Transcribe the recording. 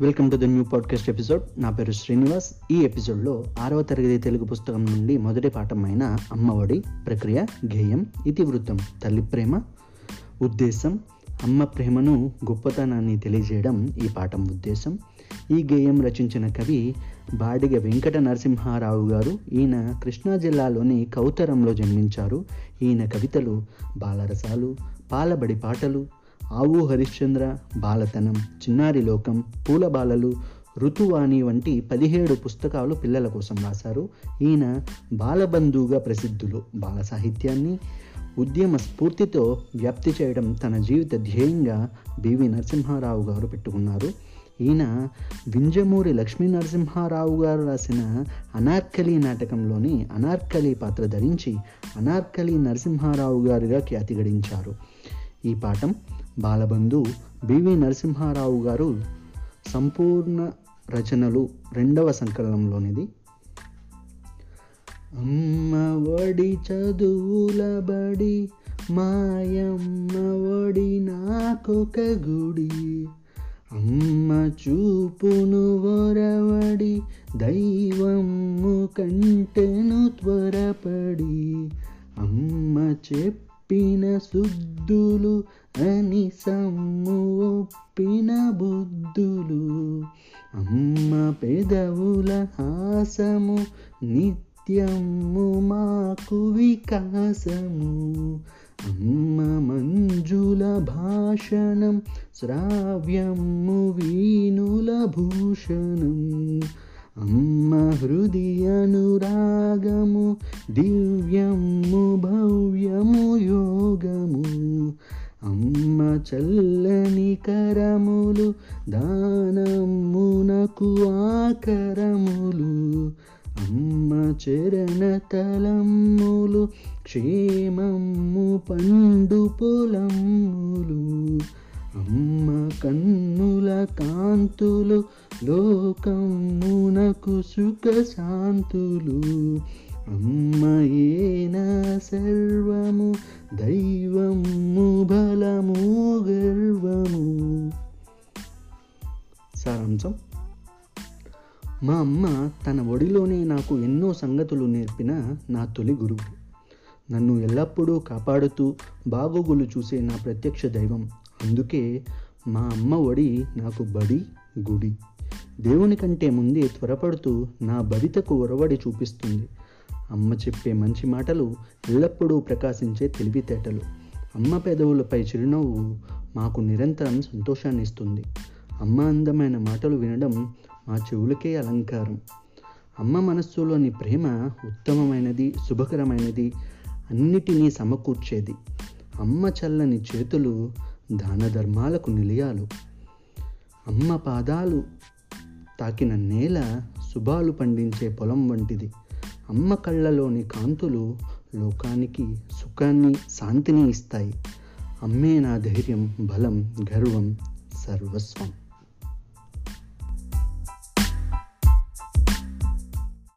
Welcome to the new podcast episode నా పేరు శ్రీనివాస్. ఈ ఎపిసోడ్లో ఆరవ తరగతి తెలుగు పుస్తకం నుండి మొదటి పాఠం అయిన అమ్మఒడి ప్రక్రియ గేయం ఇతివృత్తం తల్లి ప్రేమ ఉద్దేశం అమ్మ ప్రేమను గొప్పతనాన్ని తెలియజేయడం ఈ పాఠం ఉద్దేశం. ఈ గేయం రచించిన కవి బాడిగ వెంకట నరసింహారావు గారు. ఈయన కృష్ణా జిల్లాలోని కౌతరంలో జన్మించారు. ఈయన కవితలు బాలరసాలు పాలబడి పాటలు ఆవు హరిశ్చంద్ర బాలతనం చిన్నారి లోకం పూల బాలలు ఋతువాణి వంటి పదిహేడు పుస్తకాలు పిల్లల కోసం రాశారు. ఈయన బాలబంధువుగా ప్రసిద్ధులు. బాల సాహిత్యాన్ని ఉద్యమ స్ఫూర్తితో వ్యాప్తి చేయడం తన జీవిత ధ్యేయంగా బివి నరసింహారావు గారు పెట్టుకున్నారు. ఈయన వింజమూరి లక్ష్మీ నరసింహారావు గారు రాసిన అనార్కలి నాటకంలోని అనార్కలి పాత్ర ధరించి అనార్కలి నరసింహారావు గారుగా ఖ్యాతి గడించారు. ఈ పాఠం బాలబంధు బివి నరసింహారావు గారు సంపూర్ణ రచనలు రెండవ సంకలనంలోనిది. అమ్మ ఒడి చదువుల బడి మాయమ్మ ఒడి నాకొక గుడి. అమ్మ చూపును వరవడి దైవము కంటెను త్వరపడి. అమ్మ ఒప్పిన శుద్ధులు అని సమ్ము ఒప్పిన బుద్ధులు. అమ్మ పెదవుల హాసము నిత్యము మాకు వికాసము. అమ్మ మంజుల భాషణం శ్రావ్యము వీణుల భూషణం. అమ్మ హృదయ అనురాగము దివ్యము భవ్యము యోగము. అమ్మ చల్లని కరములు దానమునకు ఆకరములు. అమ్మ చరణ తలములు క్షేమము పండు పొలములు. అమ్మ కన్నుల కాంతులు లోకమునకు సుఖ శాంతులు అమ్మయేన సర్వము దైవము బలము గర్వము. సారాంశం. మా అమ్మ తన ఒడిలోనే నాకు ఎన్నో సంగతులు నేర్పిన నా తొలి గురువు. నన్ను ఎల్లప్పుడూ కాపాడుతూ బాగోగులు చూసే నా ప్రత్యక్ష దైవం. అందుకే మా అమ్మ ఒడి నాకు బడి గుడి. దేవుని కంటే ముందే త్వరపడుతూ నా బరితకు ఒరవడి చూపిస్తుంది. అమ్మ చెప్పే మంచి మాటలు ఎల్లప్పుడూ ప్రకాశించే తెలివితేటలు. అమ్మ పెదవులపై చిరునవ్వు మాకు నిరంతరం సంతోషాన్ని ఇస్తుంది అమ్మ అందమైన మాటలు వినడం మా చెవులకే అలంకారం. అమ్మ మనస్సులోని ప్రేమ ఉత్తమమైనది శుభకరమైనది అన్నిటినీ సమకూర్చేది. అమ్మ చల్లని చేతులు దాన ధర్మాలకు నిలయాలు. అమ్మ పాదాలు తాకిన నేల శుభాలు పండించే పొలం వంటిది. అమ్మ కళ్ళలోని కాంతులు లోకానికి సుఖాన్ని శాంతిని ఇస్తాయి. అమ్మే నా ధైర్యం బలం గర్వం సర్వస్వం.